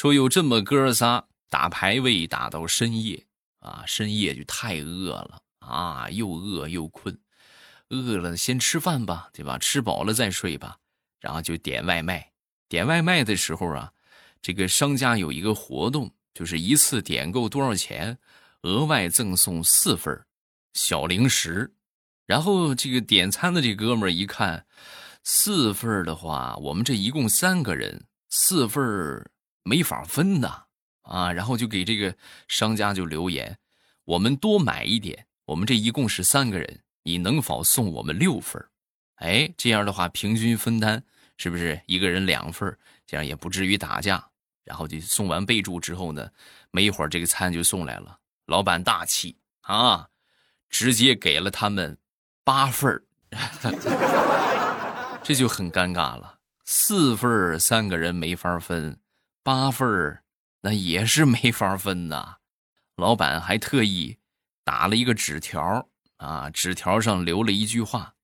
说有这么哥仨打排位打到深夜啊，深夜就太饿了啊，又饿又困，饿了先吃饭吧，对吧？吃饱了再睡吧，然后就点外卖。点外卖的时候啊，这个商家有一个活动，就是一次点够多少钱，额外赠送四份小零食。然后这个点餐的这哥们儿一看，四份的话，我们这一共三个人，四份没法分呐，啊，然后就给这个商家就留言，我们多买一点，我们这一共是三个人，你能否送我们六份哎，这样的话平均分担，是不是一个人两份这样也不至于打架。然后就送完备注之后呢，没一会儿这个餐就送来了，老板大气啊，直接给了他们。八份儿，这就很尴尬了。四份儿三个人没法分，八份儿那也是没法分呐。老板还特意打了一个纸条啊，纸条上留了一句话：“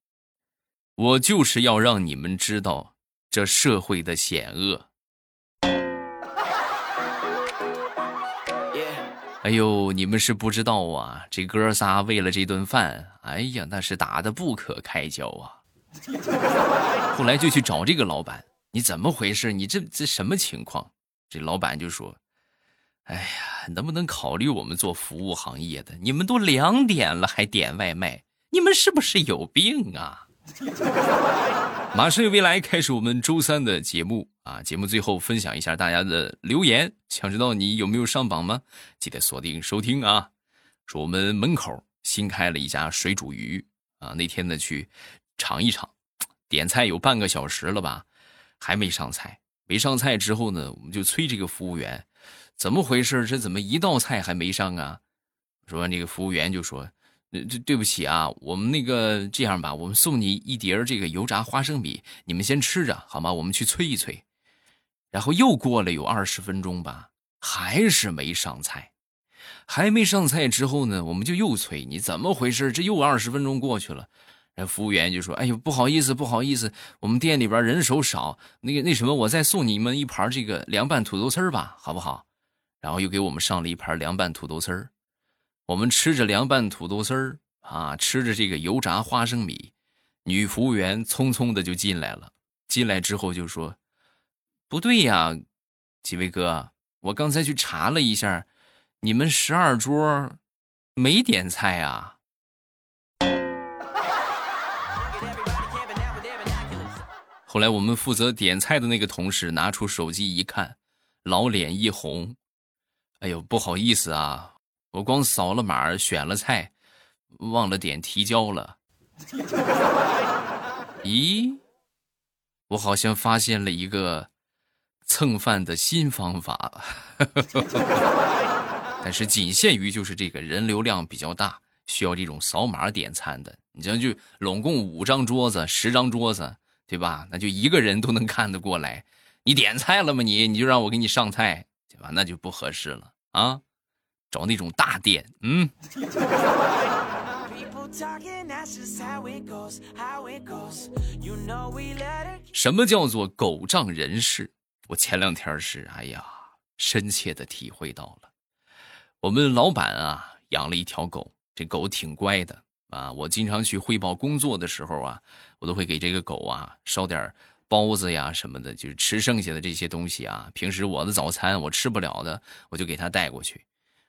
我就是要让你们知道这社会的险恶。”哎呦，你们是不知道啊！这哥仨为了这顿饭，哎呀，那是打的不可开交啊！后来就去找这个老板，你怎么回事？你这这什么情况？这老板就说：“哎呀，能不能考虑我们做服务行业的？你们都两点了还点外卖，你们是不是有病啊？” 马上有未来开始我们周三的节目啊！节目最后分享一下大家的留言，想知道你有没有上榜吗？记得锁定收听啊！说我们门口新开了一家水煮鱼啊，那天呢去尝一尝，点菜有半个小时了吧，还没上菜。没上菜之后呢，我们就催这个服务员，怎么回事？这怎么一道菜还没上啊？说那个服务员就说。这对不起啊，我们那个这样吧，我们送你一碟这个油炸花生米，你们先吃着好吗？我们去催一催。然后又过了有二十分钟吧，还是没上菜，还没上菜之后呢，我们就又催，你怎么回事？这又二十分钟过去了，人服务员就说：“哎呦，不好意思，不好意思，我们店里边人手少，那个那什么，我再送你们一盘这个凉拌土豆丝儿吧，好不好？”然后又给我们上了一盘凉拌土豆丝儿。我们吃着凉拌土豆丝儿啊，吃着这个油炸花生米，女服务员匆匆的就进来了。进来之后就说：“不对呀，几位哥，我刚才去查了一下，你们十二桌没点菜啊。”后来我们负责点菜的那个同事拿出手机一看，老脸一红：“哎呦，不好意思啊。”我光扫了码选了菜，忘了点提交了。咦，我好像发现了一个蹭饭的新方法，但是仅限于就是这个人流量比较大，需要这种扫码点餐的。你像就拢共五张桌子、十张桌子，对吧？那就一个人都能看得过来。你点菜了吗？你你就让我给你上菜，对吧？那就不合适了啊。找那种大店，嗯。什么叫做狗仗人势？我前两天是哎呀，深切的体会到了。我们老板啊，养了一条狗，这狗挺乖的啊。我经常去汇报工作的时候啊，我都会给这个狗啊烧点包子呀什么的，就是吃剩下的这些东西啊。平时我的早餐我吃不了的，我就给它带过去。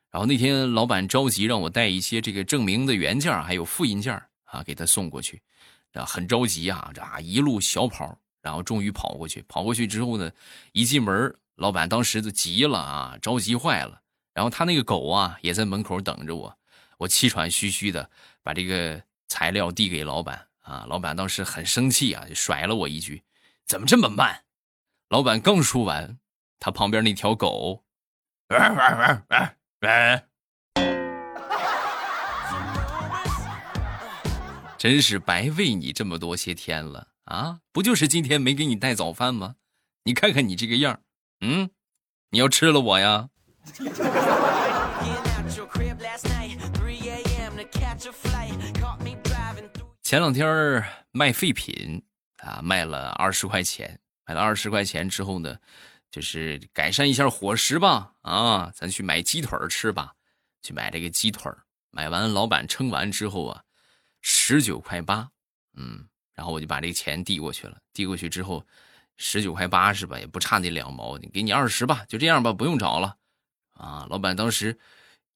然后那天老板着急让我带一些这个证明的原件还有复印件啊，给他送过去，啊，很着急啊，这啊一路小跑，然后终于跑过去。跑过去之后呢，一进门，老板当时就急了啊，着急坏了。然后他那个狗啊，也在门口等着我。我气喘吁吁的把这个材料递给老板啊，老板当时很生气啊，就甩了我一句：“怎么这么慢？”老板刚说完，他旁边那条狗，玩玩玩玩。喂，真是白喂你这么多些天了啊！不就是今天没给你带早饭吗？你看看你这个样嗯，你要吃了我呀？前两天卖废品啊，卖了二十块钱，卖了二十块钱之后呢，就是改善一下伙食吧。啊，咱去买鸡腿吃吧，去买这个鸡腿买完，老板称完之后啊，十九块八，嗯，然后我就把这个钱递过去了。递过去之后，十九块八是吧？也不差那两毛，你给你二十吧，就这样吧，不用找了。啊，老板当时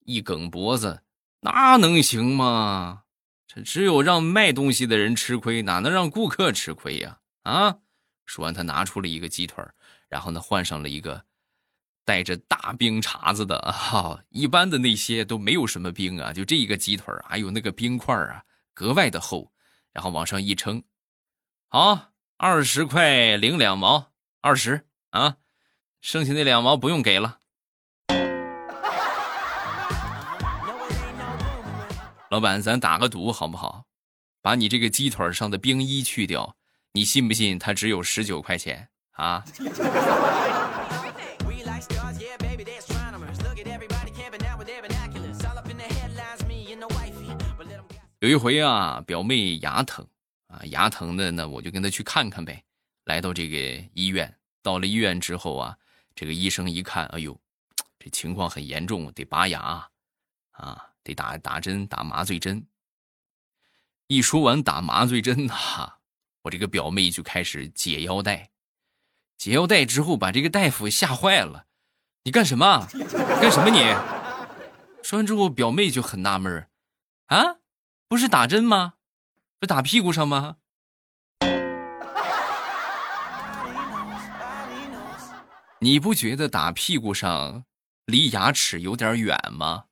一梗脖子，那能行吗？这只有让卖东西的人吃亏，哪能让顾客吃亏呀？啊！说完，他拿出了一个鸡腿然后呢，换上了一个带着大冰碴子的哈，一般的那些都没有什么冰啊，就这一个鸡腿还有那个冰块啊，格外的厚，然后往上一称，好，二十块零两毛，二十啊，剩下那两毛不用给了。老板，咱打个赌好不好？把你这个鸡腿上的冰衣去掉，你信不信它只有十九块钱啊？有一回啊，表妹牙疼啊，牙疼的呢，我就跟她去看看呗。来到这个医院，到了医院之后啊，这个医生一看，哎呦，这情况很严重，得拔牙啊。得打打针，打麻醉针。一说完打麻醉针呐，我这个表妹就开始解腰带。解腰带之后，把这个大夫吓坏了：“你干什么？干什么你？”说完之后，表妹就很纳闷啊，不是打针吗？不打屁股上吗？” 你不觉得打屁股上离牙齿有点远吗？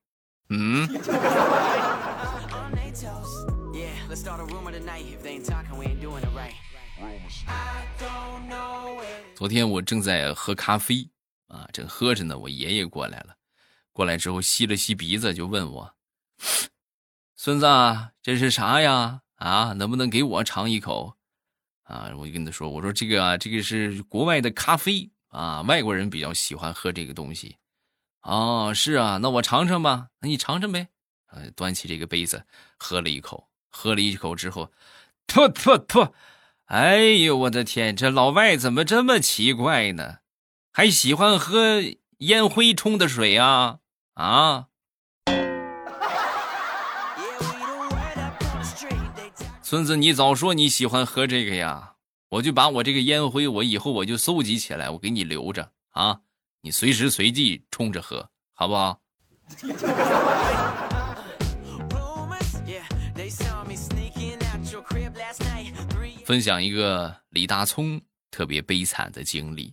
嗯。昨天我正在喝咖啡啊，正喝着呢，我爷爷过来了，过来之后吸了吸鼻子，就问我：“孙子，这是啥呀？啊，能不能给我尝一口？”啊，我就跟他说：“我说这个啊，这个是国外的咖啡啊，外国人比较喜欢喝这个东西。”哦，是啊，那我尝尝吧。那你尝尝呗。呃，端起这个杯子，喝了一口，喝了一口之后，吐吐吐！哎呦，我的天，这老外怎么这么奇怪呢？还喜欢喝烟灰冲的水啊？啊！孙子，你早说你喜欢喝这个呀，我就把我这个烟灰，我以后我就搜集起来，我给你留着啊。你随时随地冲着喝，好不好？分享一个李大聪特别悲惨的经历，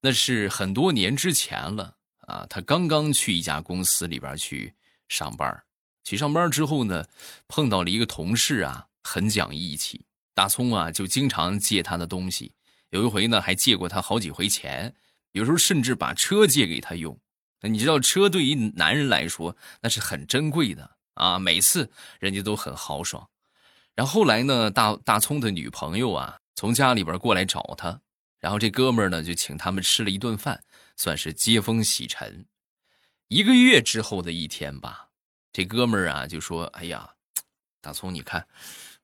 那是很多年之前了啊。他刚刚去一家公司里边去上班，去上班之后呢，碰到了一个同事啊，很讲义气。大葱啊，就经常借他的东西，有一回呢，还借过他好几回钱。有时候甚至把车借给他用，你知道车对于男人来说那是很珍贵的啊，每次人家都很豪爽。然后后来呢，大大葱的女朋友啊从家里边过来找他，然后这哥们呢就请他们吃了一顿饭，算是接风洗尘。一个月之后的一天吧，这哥们儿啊就说：“哎呀，大葱，你看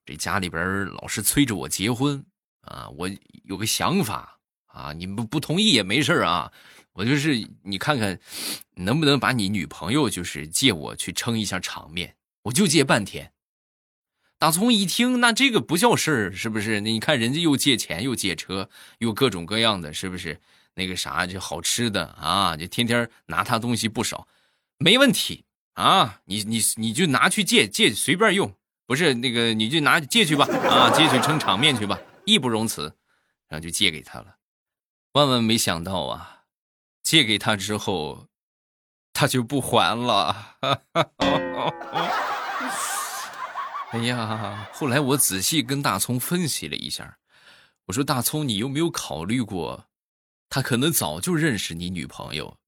这家里边老是催着我结婚啊，我有个想法。”啊，你不不同意也没事啊，我就是你看看，能不能把你女朋友就是借我去撑一下场面，我就借半天。大葱一听，那这个不叫事儿，是不是？你看人家又借钱又借车又各种各样的，是不是？那个啥就好吃的啊，就天天拿他东西不少，没问题啊。你你你就拿去借借随便用，不是那个你就拿借去吧啊，借去撑场面去吧，义不容辞，然后就借给他了。万万没想到啊！借给他之后，他就不还了。哎呀，后来我仔细跟大葱分析了一下，我说：“大葱，你有没有考虑过，他可能早就认识你女朋友，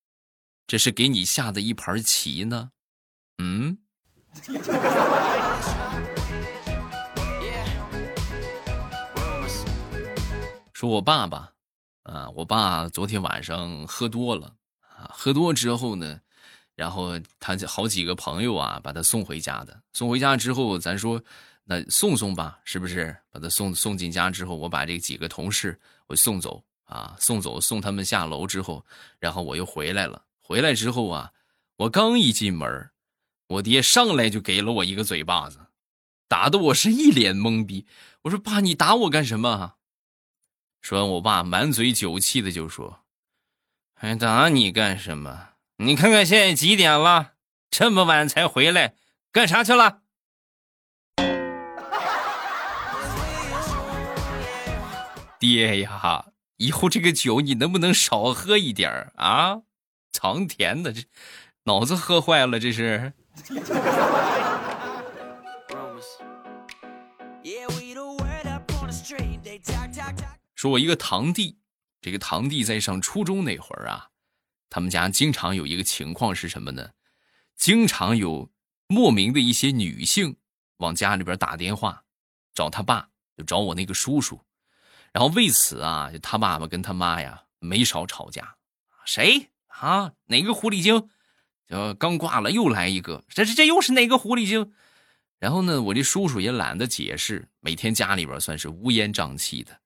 这是给你下的一盘棋呢？”嗯。说我爸爸。啊，我爸昨天晚上喝多了啊，喝多之后呢，然后他好几个朋友啊，把他送回家的。送回家之后，咱说那送送吧，是不是？把他送送进家之后，我把这几个同事我送走啊，送走送他们下楼之后，然后我又回来了。回来之后啊，我刚一进门，我爹上来就给了我一个嘴巴子，打的我是一脸懵逼。我说：“爸，你打我干什么？”说完，我爸满嘴酒气的就说：“还打你干什么？你看看现在几点了，这么晚才回来，干啥去了？” 爹呀，以后这个酒你能不能少喝一点啊？藏甜的，这脑子喝坏了，这是。说我一个堂弟，这个堂弟在上初中那会儿啊，他们家经常有一个情况是什么呢？经常有莫名的一些女性往家里边打电话，找他爸，就找我那个叔叔。然后为此啊，他爸爸跟他妈呀没少吵架。谁啊？哪个狐狸精？就刚挂了，又来一个。这这这又是哪个狐狸精？然后呢，我这叔叔也懒得解释，每天家里边算是乌烟瘴气的。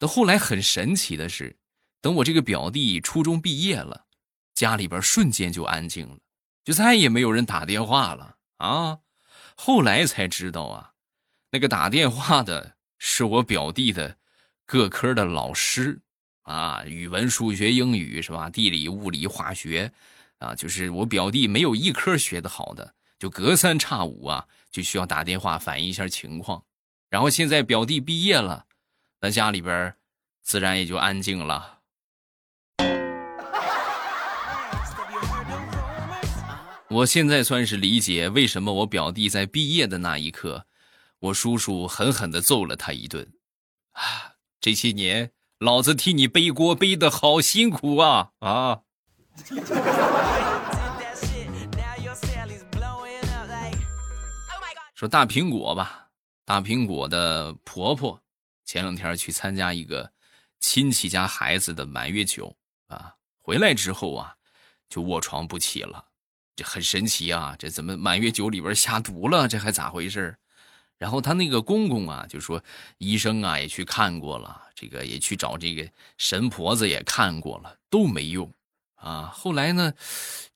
到后来很神奇的是，等我这个表弟初中毕业了，家里边瞬间就安静了，就再也没有人打电话了啊。后来才知道啊，那个打电话的是我表弟的。各科的老师，啊，语文、数学、英语是吧？地理、物理、化学，啊，就是我表弟没有一科学的好的，就隔三差五啊，就需要打电话反映一下情况。然后现在表弟毕业了，那家里边自然也就安静了。我现在算是理解为什么我表弟在毕业的那一刻，我叔叔狠狠的揍了他一顿，啊。这些年，老子替你背锅背的好辛苦啊啊！说大苹果吧，大苹果的婆婆前两天去参加一个亲戚家孩子的满月酒啊，回来之后啊，就卧床不起了，这很神奇啊！这怎么满月酒里边下毒了？这还咋回事？然后他那个公公啊，就说医生啊也去看过了，这个也去找这个神婆子也看过了，都没用，啊。后来呢，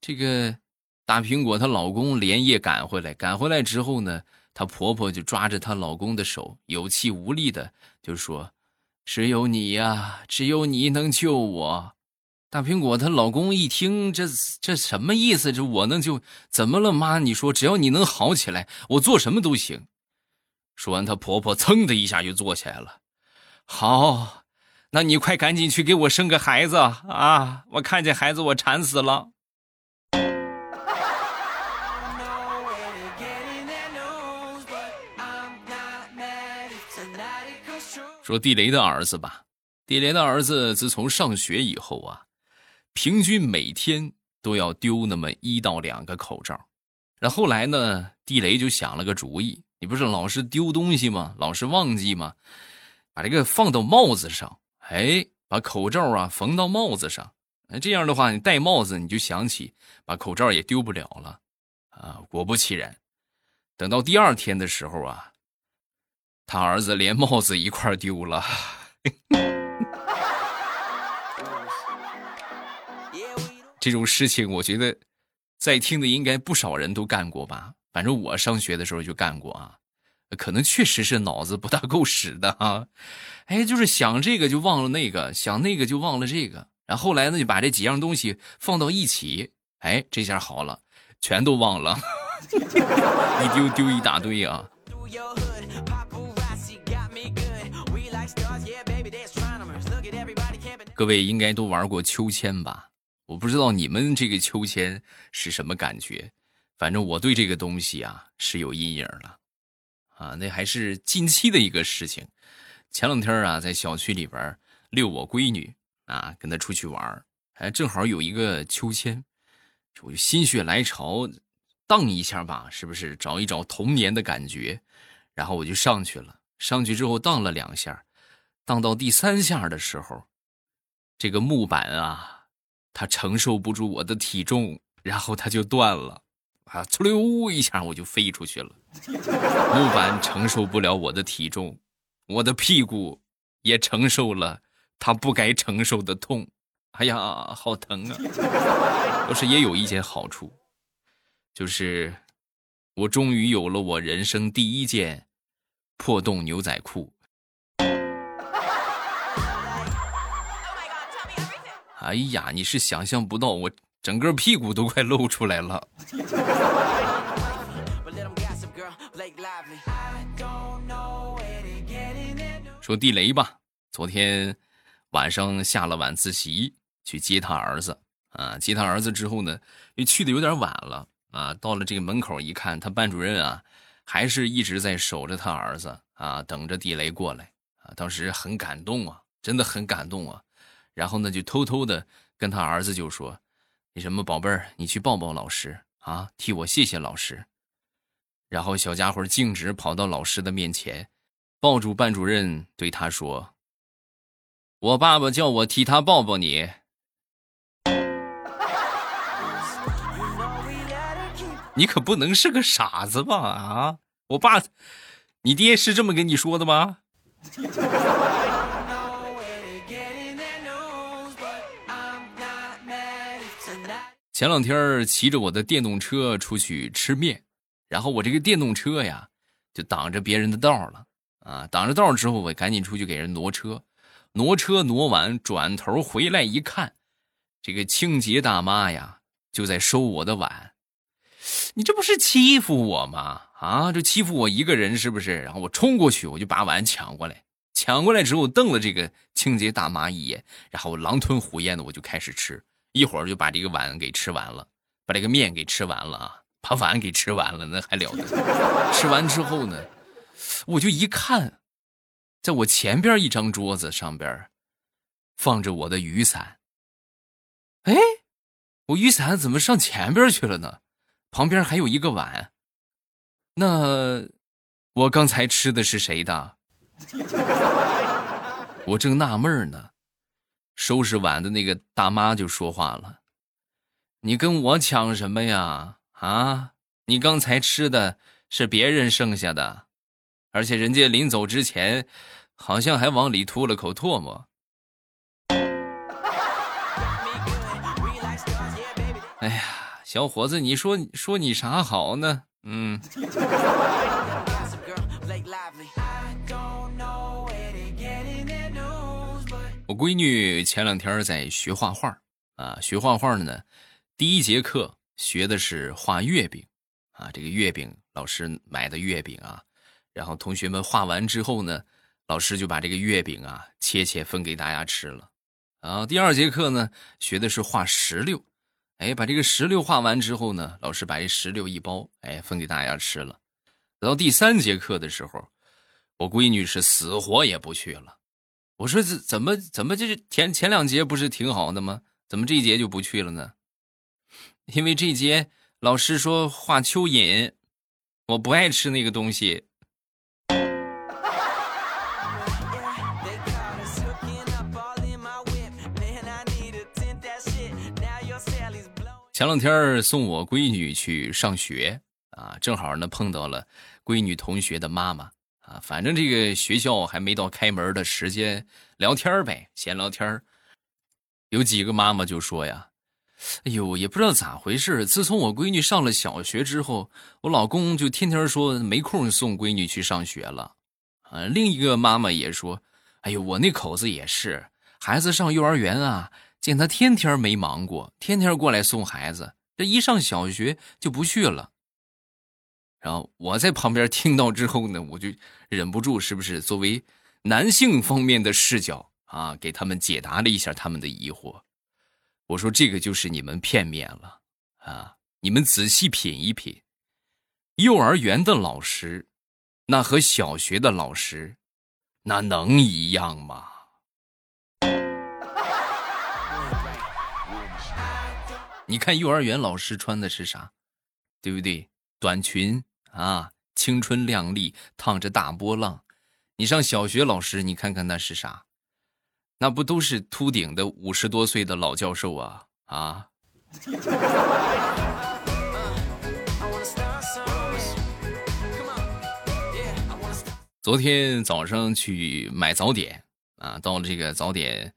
这个大苹果她老公连夜赶回来，赶回来之后呢，她婆婆就抓着她老公的手，有气无力的就说：“只有你呀，只有你能救我。”大苹果她老公一听，这这什么意思？这我能救？怎么了，妈？你说只要你能好起来，我做什么都行。说完，她婆婆噌的一下就坐起来了。好，那你快赶紧去给我生个孩子啊！我看见孩子我馋死了。说地雷的儿子吧，地雷的儿子自从上学以后啊，平均每天都要丢那么一到两个口罩。然后来呢，地雷就想了个主意。你不是老是丢东西吗？老是忘记吗？把这个放到帽子上，哎，把口罩啊缝到帽子上，那这样的话，你戴帽子你就想起把口罩也丢不了了啊！果不其然，等到第二天的时候啊，他儿子连帽子一块丢了。这种事情，我觉得在听的应该不少人都干过吧。反正我上学的时候就干过啊，可能确实是脑子不大够使的啊，哎，就是想这个就忘了那个，想那个就忘了这个，然后来呢就把这几样东西放到一起，哎，这下好了，全都忘了，一丢丢一大堆啊。各位应该都玩过秋千吧？我不知道你们这个秋千是什么感觉。反正我对这个东西啊是有阴影了，啊，那还是近期的一个事情。前两天啊，在小区里边遛我闺女啊，跟她出去玩，还正好有一个秋千，我就心血来潮荡一下吧，是不是找一找童年的感觉？然后我就上去了，上去之后荡了两下，荡到第三下的时候，这个木板啊，它承受不住我的体重，然后它就断了。啊！呲溜一下，我就飞出去了。木板承受不了我的体重，我的屁股也承受了他不该承受的痛。哎呀，好疼啊！倒是也有一件好处，就是我终于有了我人生第一件破洞牛仔裤。哎呀，你是想象不到，我整个屁股都快露出来了。说地雷吧，昨天晚上下了晚自习去接他儿子啊，接他儿子之后呢，因为去的有点晚了啊，到了这个门口一看，他班主任啊，还是一直在守着他儿子啊，等着地雷过来啊，当时很感动啊，真的很感动啊，然后呢，就偷偷的跟他儿子就说：“那什么宝贝儿，你去抱抱老师啊，替我谢谢老师。”然后小家伙径直跑到老师的面前。抱住班主任，对他说：“我爸爸叫我替他抱抱你。” 你可不能是个傻子吧？啊，我爸，你爹是这么跟你说的吗？前两天骑着我的电动车出去吃面，然后我这个电动车呀，就挡着别人的道了。啊，挡着道之后，我赶紧出去给人挪车，挪车挪完，转头回来一看，这个清洁大妈呀就在收我的碗。你这不是欺负我吗？啊，这欺负我一个人是不是？然后我冲过去，我就把碗抢过来，抢过来之后瞪了这个清洁大妈一眼，然后狼吞虎咽的我就开始吃，一会儿就把这个碗给吃完了，把这个面给吃完了啊，把碗给吃完了，那还了得？吃完之后呢？我就一看，在我前边一张桌子上边，放着我的雨伞。哎，我雨伞怎么上前边去了呢？旁边还有一个碗，那我刚才吃的是谁的？我正纳闷呢，收拾碗的那个大妈就说话了：“你跟我抢什么呀？啊，你刚才吃的是别人剩下的。”而且人家临走之前，好像还往里吐了口唾沫。哎呀，小伙子，你说说你啥好呢？嗯。我闺女前两天在学画画啊，学画画呢，第一节课学的是画月饼啊，这个月饼老师买的月饼啊。然后同学们画完之后呢，老师就把这个月饼啊切切分给大家吃了。啊，第二节课呢学的是画石榴，哎，把这个石榴画完之后呢，老师把这石榴一包，哎，分给大家吃了。等到第三节课的时候，我闺女是死活也不去了。我说怎怎么怎么这前前两节不是挺好的吗？怎么这一节就不去了呢？因为这节老师说画蚯蚓，我不爱吃那个东西。前两天送我闺女去上学啊，正好呢碰到了闺女同学的妈妈啊，反正这个学校还没到开门的时间，聊天呗，闲聊天有几个妈妈就说呀：“哎呦，也不知道咋回事，自从我闺女上了小学之后，我老公就天天说没空送闺女去上学了。”啊，另一个妈妈也说：“哎呦，我那口子也是，孩子上幼儿园啊。”见他天天没忙过，天天过来送孩子，这一上小学就不去了。然后我在旁边听到之后呢，我就忍不住，是不是作为男性方面的视角啊，给他们解答了一下他们的疑惑。我说这个就是你们片面了啊，你们仔细品一品，幼儿园的老师，那和小学的老师，那能一样吗？你看幼儿园老师穿的是啥，对不对？短裙啊，青春靓丽，烫着大波浪。你上小学老师，你看看那是啥？那不都是秃顶的五十多岁的老教授啊啊！昨天早上去买早点啊，到了这个早点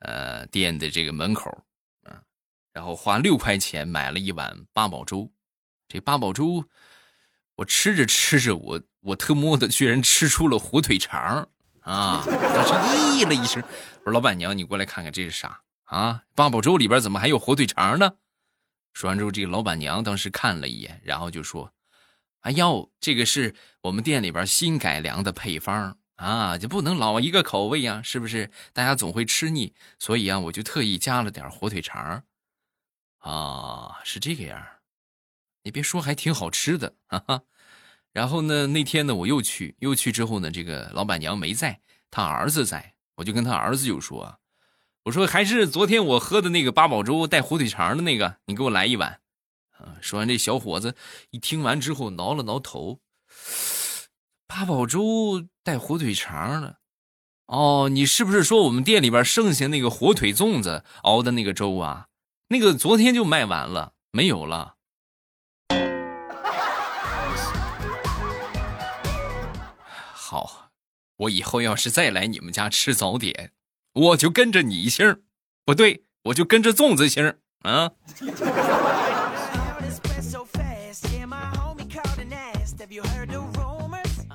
呃店的这个门口啊，然后花六块钱买了一碗八宝粥。这八宝粥，我吃着吃着，我我特么的居然吃出了火腿肠啊！当时咦了一声，我说：“老板娘，你过来看看这是啥啊？八宝粥里边怎么还有火腿肠呢？”说完之后，这个老板娘当时看了一眼，然后就说：“哎呦，这个是我们店里边新改良的配方啊，就不能老一个口味呀，是不是？大家总会吃腻，所以啊，我就特意加了点火腿肠。啊，是这个样。你别说，还挺好吃的，哈哈。然后呢，那天呢，我又去，又去之后呢，这个老板娘没在，他儿子在，我就跟他儿子就说。”我说还是昨天我喝的那个八宝粥带火腿肠的那个，你给我来一碗。啊，说完这小伙子一听完之后挠了挠头，八宝粥带火腿肠的，哦，你是不是说我们店里边剩下那个火腿粽子熬的那个粥啊？那个昨天就卖完了，没有了。好，我以后要是再来你们家吃早点。我就跟着你姓不对，我就跟着粽子姓啊。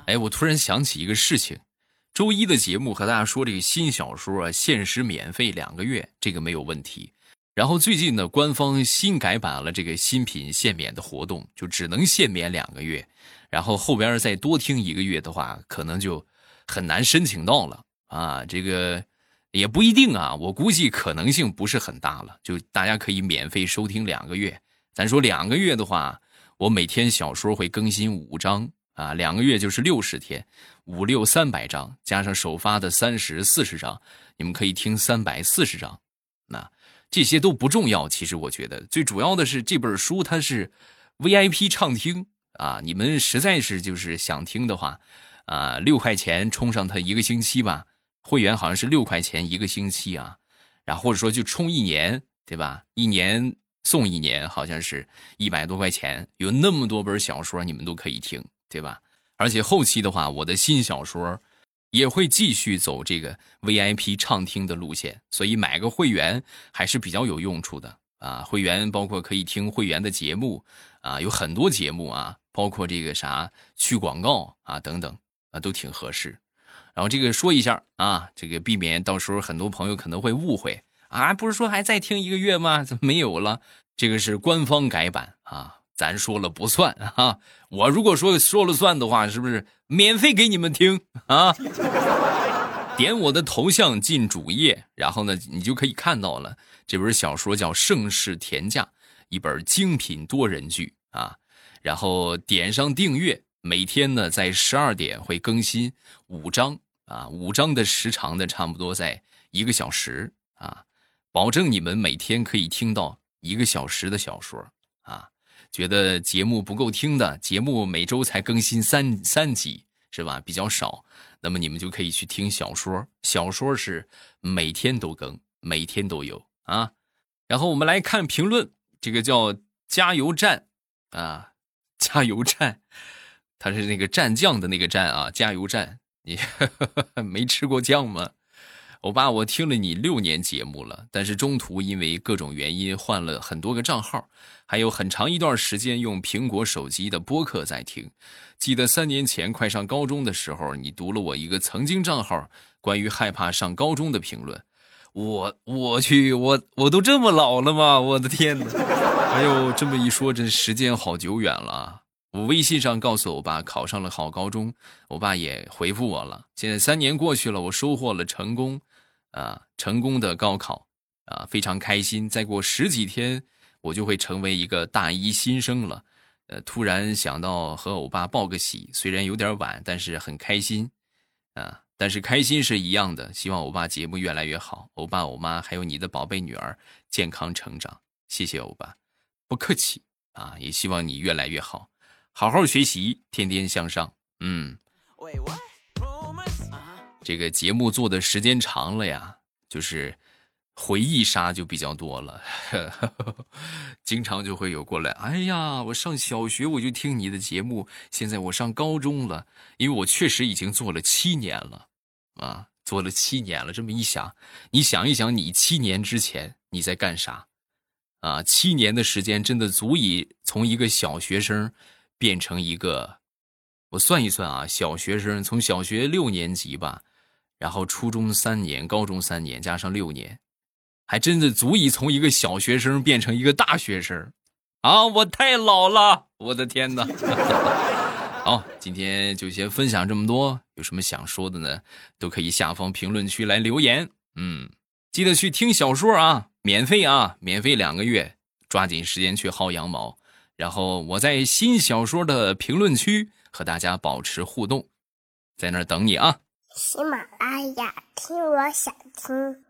哎，我突然想起一个事情，周一的节目和大家说这个新小说啊，限时免费两个月，这个没有问题。然后最近呢，官方新改版了这个新品限免的活动，就只能限免两个月，然后后边再多听一个月的话，可能就很难申请到了啊，这个。也不一定啊，我估计可能性不是很大了。就大家可以免费收听两个月，咱说两个月的话，我每天小说会更新五章啊，两个月就是六十天，五六三百章，加上首发的三十四十章，你们可以听三百四十章。那这些都不重要，其实我觉得最主要的是这本书它是 VIP 畅听啊，你们实在是就是想听的话，啊，六块钱充上它一个星期吧。会员好像是六块钱一个星期啊，然后或者说就充一年，对吧？一年送一年，好像是一百多块钱，有那么多本小说你们都可以听，对吧？而且后期的话，我的新小说也会继续走这个 VIP 畅听的路线，所以买个会员还是比较有用处的啊。会员包括可以听会员的节目啊，有很多节目啊，包括这个啥去广告啊等等啊，都挺合适。然后这个说一下啊，这个避免到时候很多朋友可能会误会啊，不是说还再听一个月吗？怎么没有了？这个是官方改版啊，咱说了不算啊。我如果说说了算的话，是不是免费给你们听啊？点我的头像进主页，然后呢，你就可以看到了这本小说叫《盛世田价》，一本精品多人剧啊。然后点上订阅，每天呢在十二点会更新五章。啊，五章的时长呢，差不多在一个小时啊，保证你们每天可以听到一个小时的小说啊。觉得节目不够听的，节目每周才更新三三集，是吧？比较少，那么你们就可以去听小说，小说是每天都更，每天都有啊。然后我们来看评论，这个叫加油站啊，加油站，它是那个蘸酱的那个蘸啊，加油站。你 没吃过酱吗？欧巴，我听了你六年节目了，但是中途因为各种原因换了很多个账号，还有很长一段时间用苹果手机的播客在听。记得三年前快上高中的时候，你读了我一个曾经账号关于害怕上高中的评论。我我去，我我都这么老了吗？我的天哪！哎呦，这么一说，这时间好久远了。我微信上告诉我爸考上了好高中，我爸也回复我了。现在三年过去了，我收获了成功，啊，成功的高考，啊，非常开心。再过十几天，我就会成为一个大一新生了。呃，突然想到和欧巴报个喜，虽然有点晚，但是很开心，啊，但是开心是一样的。希望欧巴节目越来越好，欧巴、欧妈还有你的宝贝女儿健康成长。谢谢欧巴，不客气啊，也希望你越来越好。好好学习，天天向上。嗯，这个节目做的时间长了呀，就是回忆杀就比较多了，经常就会有过来。哎呀，我上小学我就听你的节目，现在我上高中了，因为我确实已经做了七年了，啊，做了七年了。这么一想，你想一想，你七年之前你在干啥？啊，七年的时间真的足以从一个小学生变成一个，我算一算啊，小学生从小学六年级吧，然后初中三年，高中三年，加上六年，还真的足以从一个小学生变成一个大学生。啊，我太老了，我的天哪！好，今天就先分享这么多，有什么想说的呢？都可以下方评论区来留言。嗯，记得去听小说啊。免费啊，免费两个月，抓紧时间去薅羊毛。然后我在新小说的评论区和大家保持互动，在那等你啊。喜马拉雅，听我想听。